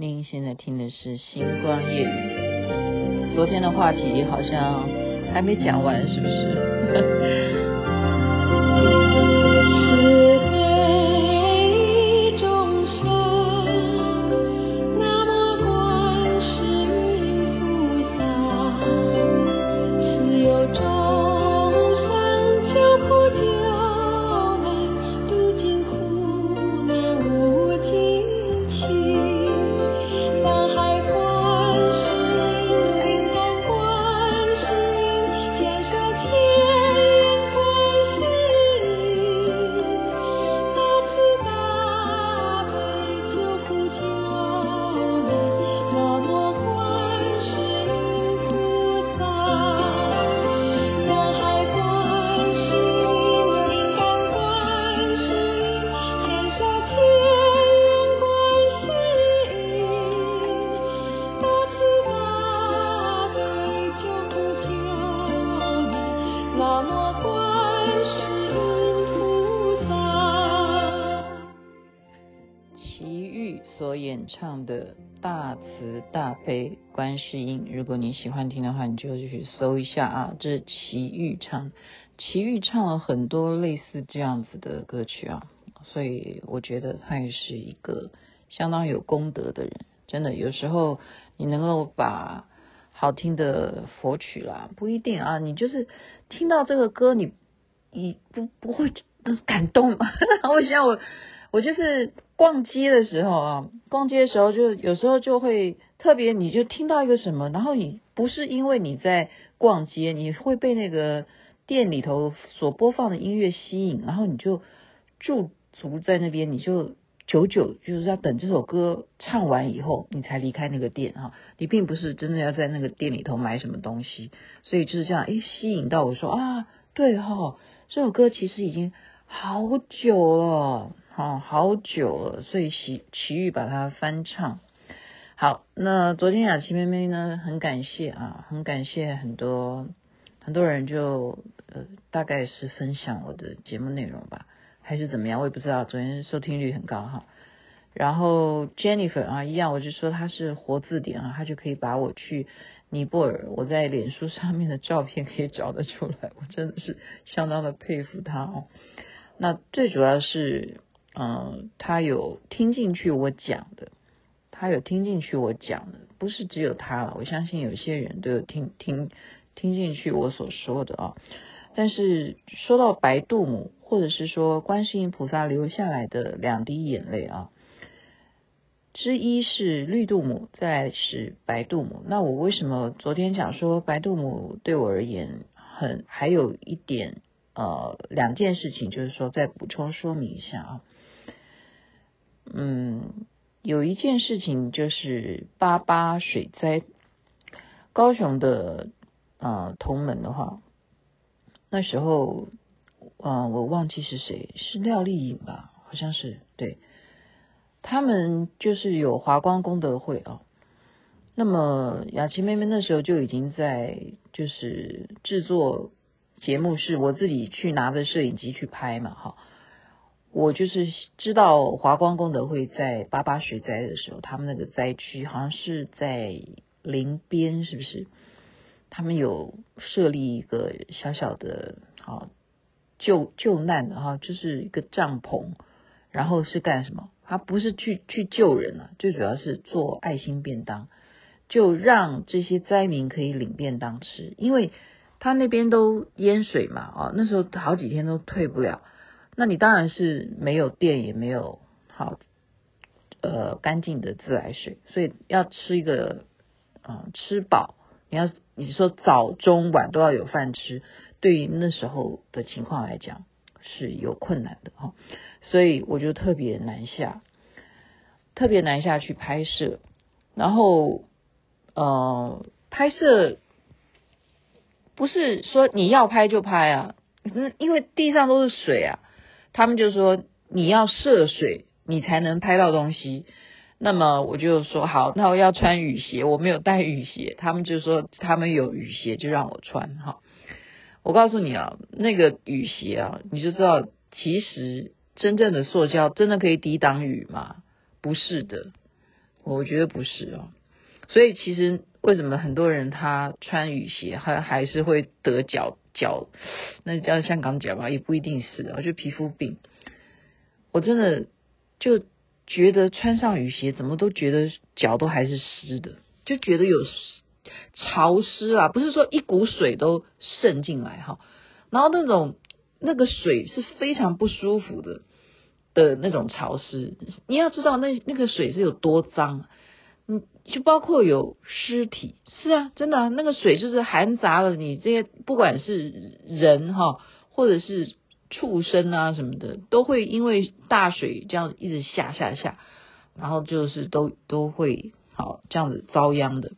您现在听的是《星光夜雨》。昨天的话题好像还没讲完，是不是？唱的大慈大悲观世音，如果你喜欢听的话，你就去搜一下啊。这是齐豫唱，齐豫唱了很多类似这样子的歌曲啊，所以我觉得他也是一个相当有功德的人。真的，有时候你能够把好听的佛曲啦，不一定啊，你就是听到这个歌，你你不不会感动。我想我我就是。逛街的时候啊，逛街的时候就有时候就会特别，你就听到一个什么，然后你不是因为你在逛街，你会被那个店里头所播放的音乐吸引，然后你就驻足在那边，你就久久就是要等这首歌唱完以后，你才离开那个店哈，你并不是真的要在那个店里头买什么东西，所以就是这样，诶，吸引到我说啊，对哈，这首歌其实已经好久了。哦，好久了，所以齐齐豫把它翻唱。好，那昨天雅琪妹妹呢，很感谢啊，很感谢很多很多人就呃，大概是分享我的节目内容吧，还是怎么样，我也不知道。昨天收听率很高哈。然后 Jennifer 啊，一样，我就说她是活字典啊，她就可以把我去尼泊尔我在脸书上面的照片可以找得出来，我真的是相当的佩服她哦。那最主要是。嗯，他有听进去我讲的，他有听进去我讲的，不是只有他了，我相信有些人都有听听听进去我所说的啊。但是说到白度母，或者是说观世音菩萨流下来的两滴眼泪啊，之一是绿度母，再是白度母。那我为什么昨天讲说白度母对我而言很，还有一点呃两件事情，就是说再补充说明一下啊。嗯，有一件事情就是八八水灾，高雄的啊、呃、同门的话，那时候啊、呃、我忘记是谁，是廖丽颖吧，好像是对，他们就是有华光功德会啊。那么雅琪妹妹那时候就已经在就是制作节目，是我自己去拿着摄影机去拍嘛，哈。我就是知道华光功德会在八八水灾的时候，他们那个灾区好像是在林边，是不是？他们有设立一个小小的，好救救难的哈，就是一个帐篷，然后是干什么？他不是去去救人啊，最主要是做爱心便当，就让这些灾民可以领便当吃，因为他那边都淹水嘛，啊，那时候好几天都退不了。那你当然是没有电，也没有好呃干净的自来水，所以要吃一个嗯、呃、吃饱。你要你说早中晚都要有饭吃，对于那时候的情况来讲是有困难的哈，所以我就特别南下，特别南下去拍摄，然后呃拍摄不是说你要拍就拍啊，因为地上都是水啊。他们就说你要涉水，你才能拍到东西。那么我就说好，那我要穿雨鞋，我没有带雨鞋。他们就说他们有雨鞋，就让我穿哈。我告诉你啊，那个雨鞋啊，你就知道，其实真正的塑胶真的可以抵挡雨吗？不是的，我觉得不是哦。所以其实为什么很多人他穿雨鞋还还是会得脚脚，那叫香港脚吧，也不一定是啊，就皮肤病。我真的就觉得穿上雨鞋怎么都觉得脚都还是湿的，就觉得有潮湿啊，不是说一股水都渗进来哈，然后那种那个水是非常不舒服的的那种潮湿，你要知道那那个水是有多脏。嗯，就包括有尸体，是啊，真的，那个水就是含杂了你这些，不管是人哈，或者是畜生啊什么的，都会因为大水这样一直下下下，然后就是都都会好这样子遭殃的。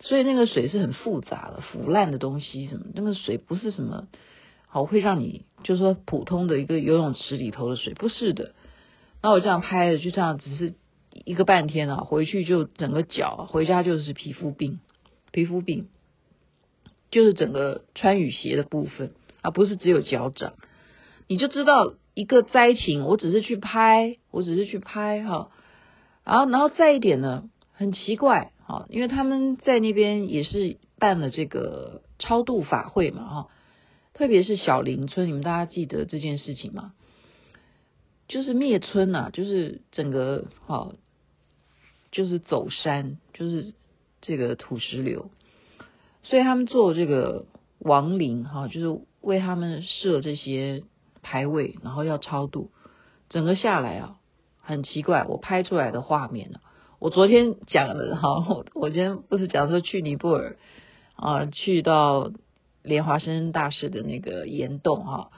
所以那个水是很复杂的，腐烂的东西什么，那个水不是什么好会让你就是说普通的一个游泳池里头的水，不是的。那我这样拍的就这样，只是。一个半天啊，回去就整个脚，回家就是皮肤病，皮肤病就是整个穿雨鞋的部分，而不是只有脚掌。你就知道一个灾情，我只是去拍，我只是去拍哈，然后然后再一点呢，很奇怪哈，因为他们在那边也是办了这个超度法会嘛哈，特别是小林村，你们大家记得这件事情吗？就是灭村呐、啊，就是整个哈，就是走山，就是这个土石流，所以他们做这个亡灵哈，就是为他们设这些牌位，然后要超度，整个下来啊，很奇怪，我拍出来的画面呢，我昨天讲了哈，我今天不是讲说去尼泊尔啊，去到莲华生大师的那个岩洞哈，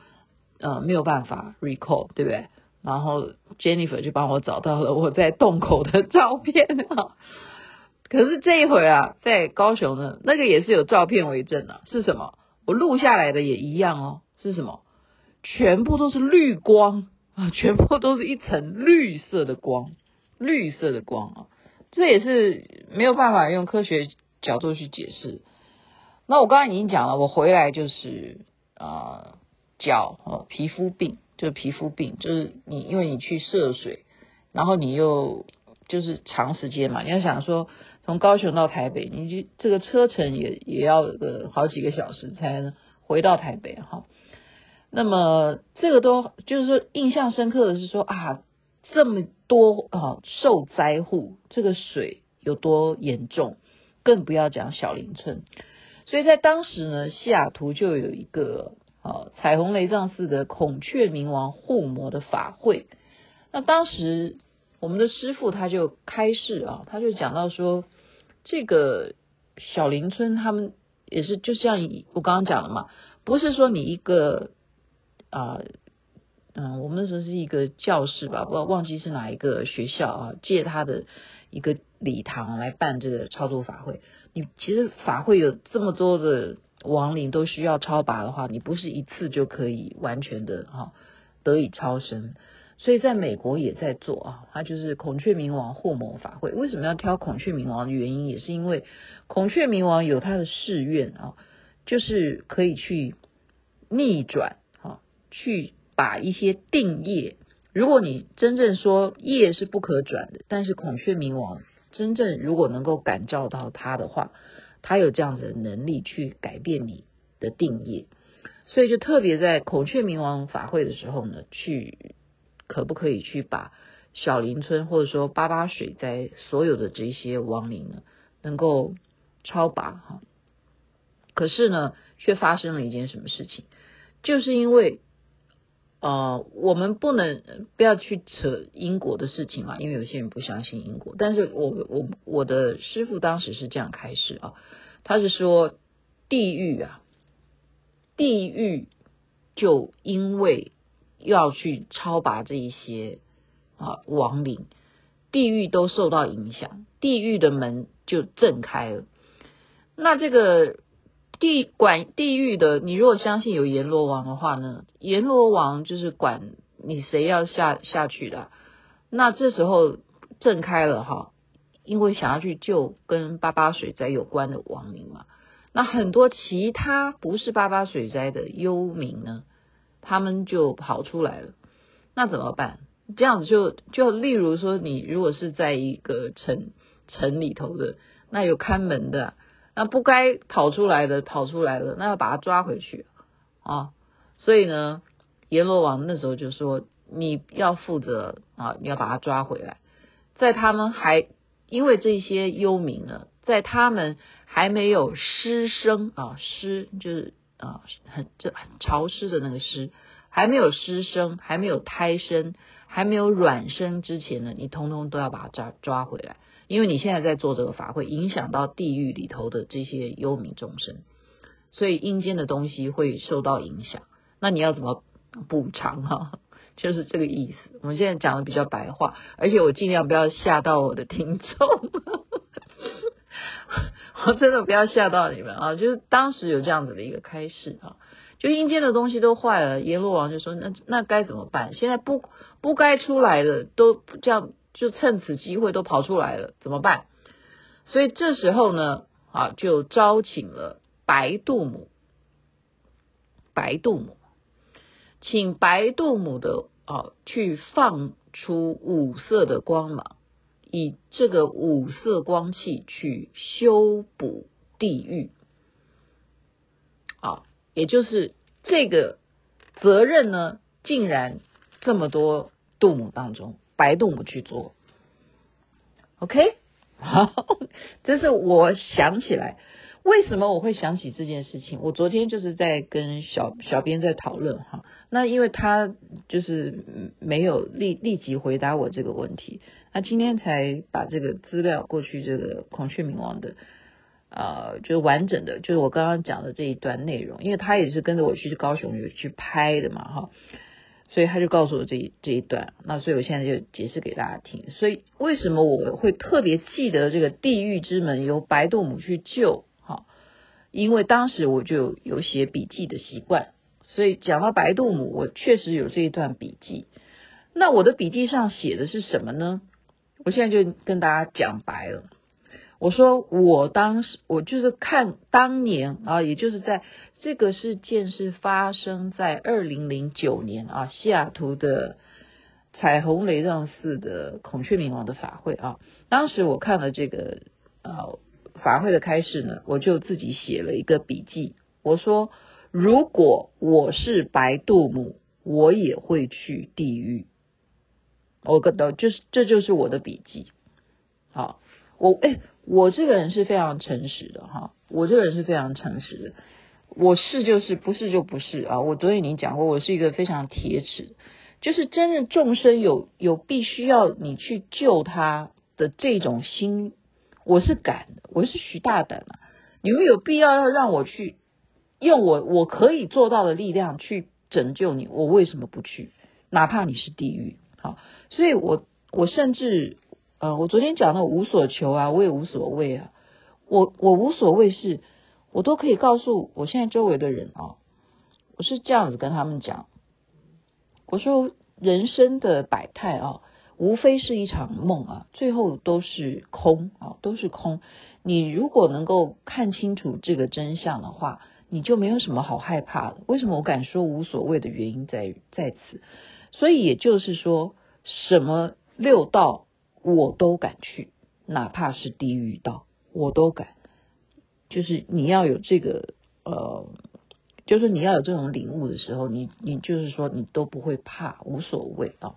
呃，没有办法 recall，对不对？然后 Jennifer 就帮我找到了我在洞口的照片啊，可是这一回啊，在高雄呢，那个也是有照片为证啊，是什么？我录下来的也一样哦，是什么？全部都是绿光啊，全部都是一层绿色的光，绿色的光啊，这也是没有办法用科学角度去解释。那我刚才已经讲了，我回来就是啊，脚哦，皮肤病。就是皮肤病，就是你，因为你去涉水，然后你又就是长时间嘛，你要想说从高雄到台北，你就这个车程也也要个好几个小时才能回到台北哈。那么这个都就是说印象深刻的是说啊，这么多啊受灾户，这个水有多严重，更不要讲小林村。所以在当时呢，西雅图就有一个。哦，彩虹雷藏寺的孔雀明王护摩的法会，那当时我们的师傅他就开示啊，他就讲到说，这个小林村他们也是就像我刚刚讲的嘛，不是说你一个啊，嗯，我们那时候是一个教室吧，不忘记是哪一个学校啊，借他的一个礼堂来办这个超度法会，你其实法会有这么多的。亡灵都需要超拔的话，你不是一次就可以完全的哈得以超生，所以在美国也在做啊，它就是孔雀明王护摩法会。为什么要挑孔雀明王的原因，也是因为孔雀明王有他的誓愿啊，就是可以去逆转哈，去把一些定业。如果你真正说业是不可转的，但是孔雀明王真正如果能够感召到他的话。他有这样子的能力去改变你的定业，所以就特别在孔雀明王法会的时候呢，去可不可以去把小林村或者说八八水灾所有的这些亡灵呢，能够超拔哈？可是呢，却发生了一件什么事情？就是因为呃，我们不能不要去扯因果的事情嘛，因为有些人不相信因果。但是我我我的师傅当时是这样开示啊，他是说地狱啊，地狱就因为要去超拔这一些啊亡灵，地狱都受到影响，地狱的门就震开了。那这个。地管地狱的，你如果相信有阎罗王的话呢，阎罗王就是管你谁要下下去的。那这时候震开了哈，因为想要去救跟八八水灾有关的亡灵嘛。那很多其他不是八八水灾的幽冥呢，他们就跑出来了。那怎么办？这样子就就例如说，你如果是在一个城城里头的，那有看门的，那不该跑出来的跑出来了，那要把他抓回去啊。所以呢，阎罗王那时候就说：“你要负责啊，你要把他抓回来。”在他们还因为这些幽冥呢，在他们还没有湿生啊，湿就是啊很这很潮湿的那个湿，还没有湿生，还没有胎生，还没有卵生之前呢，你通通都要把他抓抓回来，因为你现在在做这个法会，影响到地狱里头的这些幽冥众生，所以阴间的东西会受到影响。那你要怎么补偿哈？就是这个意思。我们现在讲的比较白话，而且我尽量不要吓到我的听众，我真的不要吓到你们啊！就是当时有这样子的一个开示啊，就阴间的东西都坏了，阎罗王就说：“那那该怎么办？现在不不该出来的都这样，就趁此机会都跑出来了，怎么办？”所以这时候呢，啊，就招请了白度母，白度母。请白度母的啊，去放出五色的光芒，以这个五色光气去修补地狱，啊，也就是这个责任呢，竟然这么多度母当中，白动物去做，OK，好，这是我想起来。为什么我会想起这件事情？我昨天就是在跟小小编在讨论哈，那因为他就是没有立立即回答我这个问题，那今天才把这个资料过去这个孔雀明王的啊、呃，就是完整的，就是我刚刚讲的这一段内容，因为他也是跟着我去高雄有去拍的嘛哈，所以他就告诉我这一这一段，那所以我现在就解释给大家听。所以为什么我会特别记得这个地狱之门由白度母去救？因为当时我就有写笔记的习惯，所以讲到白度母，我确实有这一段笔记。那我的笔记上写的是什么呢？我现在就跟大家讲白了。我说我当时我就是看当年啊，也就是在这个事件是发生在二零零九年啊，西雅图的彩虹雷藏寺的孔雀明王的法会啊，当时我看了这个啊。法会的开始呢，我就自己写了一个笔记。我说，如果我是白度母，我也会去地狱。我觉得就是这就是我的笔记。好，我哎，我这个人是非常诚实的哈，我这个人是非常诚实的。我是就是，不是就不是啊。我昨天已经讲过，我是一个非常铁齿，就是真正众生有有必须要你去救他的这种心。我是敢的，我是徐大胆啊！你们有必要要让我去用我我可以做到的力量去拯救你，我为什么不去？哪怕你是地狱，好，所以我我甚至呃，我昨天讲的无所求啊，我也无所谓啊，我我无所谓是，我都可以告诉我现在周围的人啊，我是这样子跟他们讲，我说人生的百态啊。无非是一场梦啊，最后都是空啊，都是空。你如果能够看清楚这个真相的话，你就没有什么好害怕的。为什么我敢说无所谓的原因在在此？所以也就是说，什么六道我都敢去，哪怕是地狱道我都敢。就是你要有这个呃，就是你要有这种领悟的时候，你你就是说你都不会怕，无所谓啊。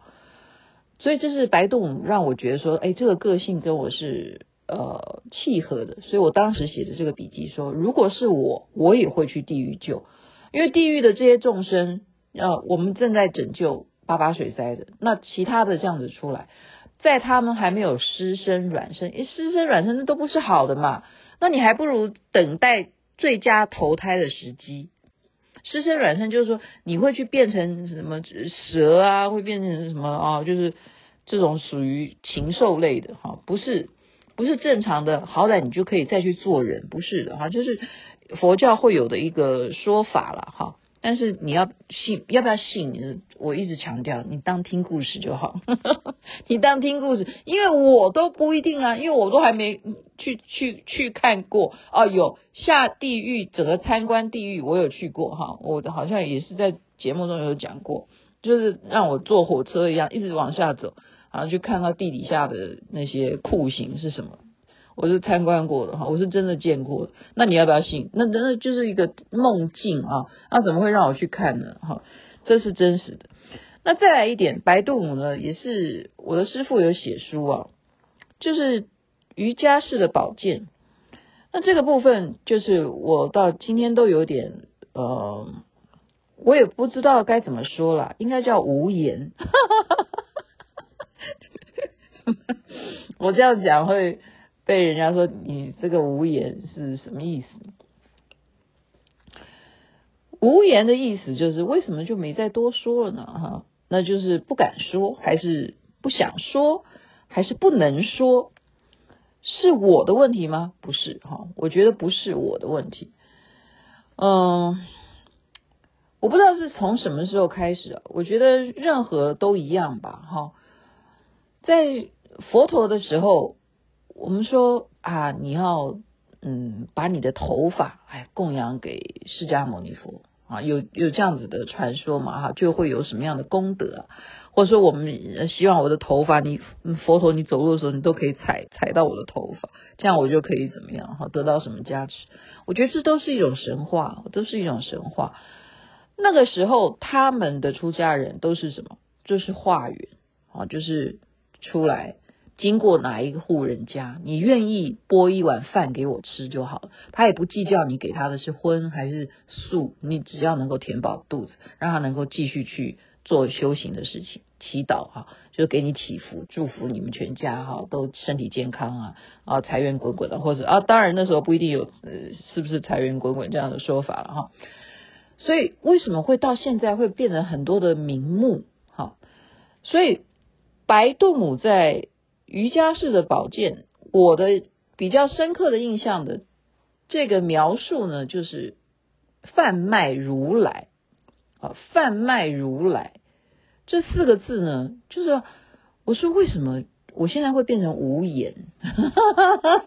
所以这是白洞让我觉得说，哎，这个个性跟我是呃契合的。所以我当时写的这个笔记说，如果是我，我也会去地狱救，因为地狱的这些众生，呃，我们正在拯救八八水灾的。那其他的这样子出来，在他们还没有失身卵生，诶，湿生卵生那都不是好的嘛。那你还不如等待最佳投胎的时机。湿生卵生就是说，你会去变成什么蛇啊？会变成什么啊？就是这种属于禽兽类的哈，不是不是正常的，好歹你就可以再去做人，不是的哈，就是佛教会有的一个说法了哈。但是你要信，要不要信？我一直强调，你当听故事就好。你当听故事，因为我都不一定啊，因为我都还没去去去看过哦。有下地狱，整个参观地狱，我有去过哈。我好像也是在节目中有讲过，就是让我坐火车一样，一直往下走，然后去看到地底下的那些酷刑是什么。我是参观过的哈，我是真的见过的。那你要不要信？那真的就是一个梦境啊！那怎么会让我去看呢？哈，这是真实的。那再来一点，白度母呢，也是我的师父有写书啊，就是瑜伽式的保健。那这个部分，就是我到今天都有点呃，我也不知道该怎么说了，应该叫无言。我这样讲会被人家说你这个无言是什么意思？无言的意思就是为什么就没再多说了呢？哈，那就是不敢说，还是不想说，还是不能说。是我的问题吗？不是哈，我觉得不是我的问题。嗯，我不知道是从什么时候开始啊，我觉得任何都一样吧。哈，在佛陀的时候，我们说啊，你要嗯把你的头发哎供养给释迦牟尼佛。啊，有有这样子的传说嘛？哈，就会有什么样的功德？或者说，我们希望我的头发，你佛陀，你走路的时候，你都可以踩踩到我的头发，这样我就可以怎么样？哈，得到什么加持？我觉得这都是一种神话，都是一种神话。那个时候，他们的出家人都是什么？就是化缘啊，就是出来。经过哪一户人家，你愿意拨一碗饭给我吃就好了。他也不计较你给他的是荤还是素，你只要能够填饱肚子，让他能够继续去做修行的事情，祈祷哈，就给你祈福，祝福你们全家哈都身体健康啊啊财源滚滚的，或者啊当然那时候不一定有呃是不是财源滚滚这样的说法了哈。所以为什么会到现在会变成很多的名目哈？所以白度母在。瑜伽式的保健，我的比较深刻的印象的这个描述呢，就是贩卖如来啊，贩卖如来这四个字呢，就是我说为什么我现在会变成无言？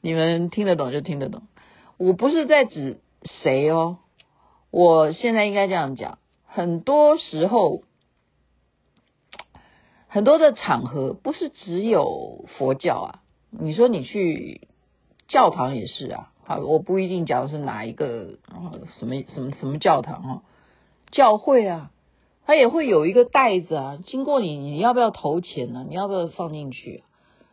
你们听得懂就听得懂，我不是在指谁哦，我现在应该这样讲，很多时候。很多的场合不是只有佛教啊，你说你去教堂也是啊，好，我不一定讲是哪一个什么什么什么教堂啊，教会啊，它也会有一个袋子啊，经过你，你要不要投钱呢？你要不要放进去？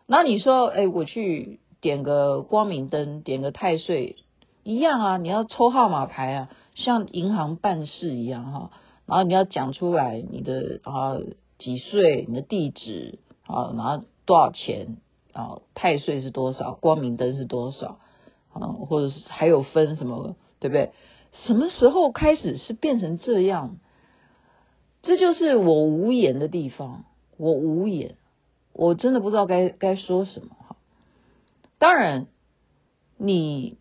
那你说，哎，我去点个光明灯，点个太岁，一样啊，你要抽号码牌啊，像银行办事一样哈，然后你要讲出来你的啊。几岁？你的地址啊？然后多少钱啊？太岁是多少？光明灯是多少？啊，或者是还有分什么？对不对？什么时候开始是变成这样？这就是我无言的地方。我无言，我真的不知道该该说什么哈。当然，你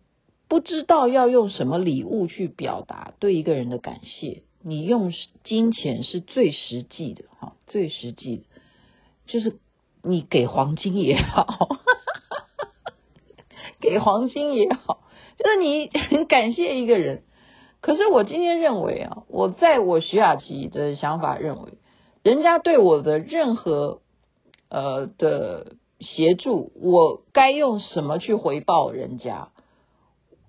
不知道要用什么礼物去表达对一个人的感谢。你用金钱是最实际的哈，最实际的，就是你给黄金也好，给黄金也好，就是你很感谢一个人。可是我今天认为啊，我在我徐雅琪的想法认为，人家对我的任何呃的协助，我该用什么去回报人家？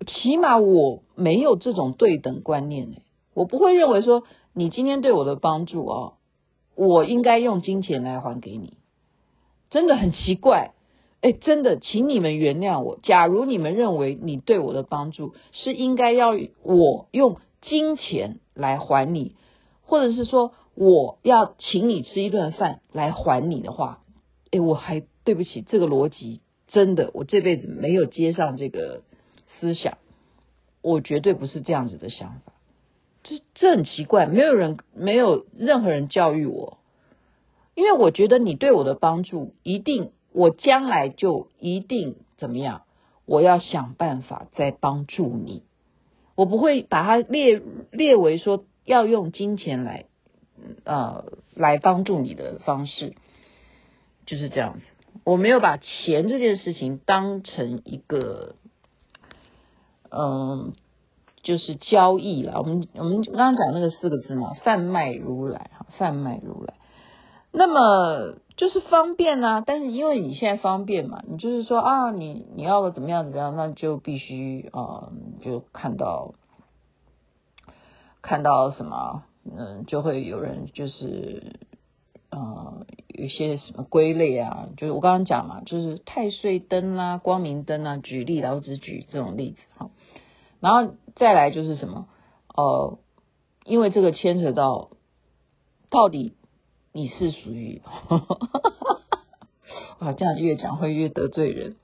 起码我没有这种对等观念呢。我不会认为说你今天对我的帮助哦，我应该用金钱来还给你，真的很奇怪。哎，真的，请你们原谅我。假如你们认为你对我的帮助是应该要我用金钱来还你，或者是说我要请你吃一顿饭来还你的话，哎，我还对不起，这个逻辑真的，我这辈子没有接上这个思想，我绝对不是这样子的想法。这这很奇怪，没有人，没有任何人教育我，因为我觉得你对我的帮助，一定我将来就一定怎么样，我要想办法再帮助你，我不会把它列列为说要用金钱来，呃，来帮助你的方式，就是这样子，我没有把钱这件事情当成一个，嗯。就是交易了，我们我们刚刚讲那个四个字嘛，贩卖如来哈，贩卖如来。那么就是方便啊，但是因为你现在方便嘛，你就是说啊，你你要个怎么样怎么样，那就必须啊、就看到看到什么，嗯，就会有人就是呃，有些什么归类啊，就是我刚刚讲嘛，就是太岁灯啊、光明灯啊，举例，然后只举这种例子哈，然后再来就是什么，呃，因为这个牵扯到到底。你是属于，啊，这样越讲会越得罪人，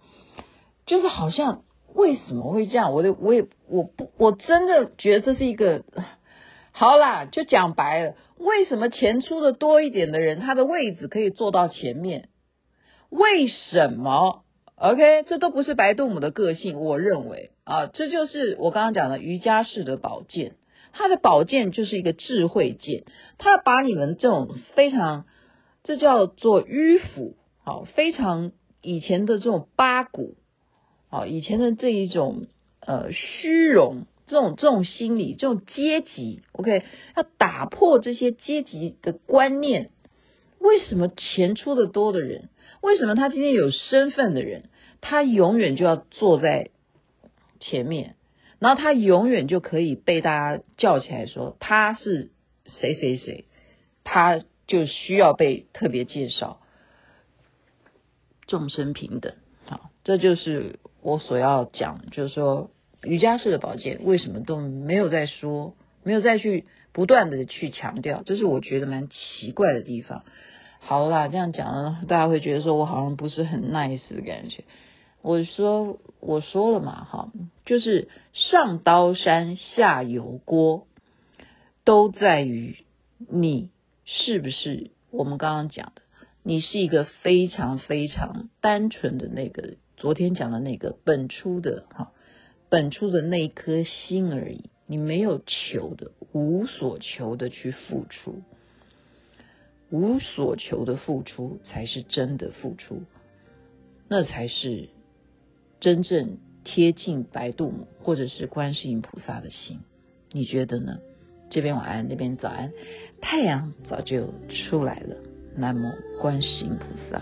就是好像为什么会这样？我的我也我不我真的觉得这是一个，好啦，就讲白了，为什么钱出的多一点的人，他的位置可以坐到前面？为什么？OK，这都不是白度母的个性，我认为啊，这就是我刚刚讲的瑜伽式的保健。他的保健就是一个智慧剑，他把你们这种非常，这叫做迂腐，好，非常以前的这种八股，好，以前的这一种呃虚荣，这种这种心理，这种阶级，OK，要打破这些阶级的观念。为什么钱出的多的人，为什么他今天有身份的人，他永远就要坐在前面？然后他永远就可以被大家叫起来说他是谁谁谁，他就需要被特别介绍。众生平等，好，这就是我所要讲，就是说瑜伽式的保健为什么都没有在说，没有再去不断的去强调，这是我觉得蛮奇怪的地方。好啦，这样讲呢，大家会觉得说我好像不是很 nice 的感觉。我说我说了嘛，哈，就是上刀山下油锅，都在于你是不是我们刚刚讲的，你是一个非常非常单纯的那个，昨天讲的那个本初的哈，本初的那一颗心而已，你没有求的，无所求的去付出，无所求的付出才是真的付出，那才是。真正贴近白度母或者是观世音菩萨的心，你觉得呢？这边晚安，那边早安，太阳早就出来了。南无观世音菩萨。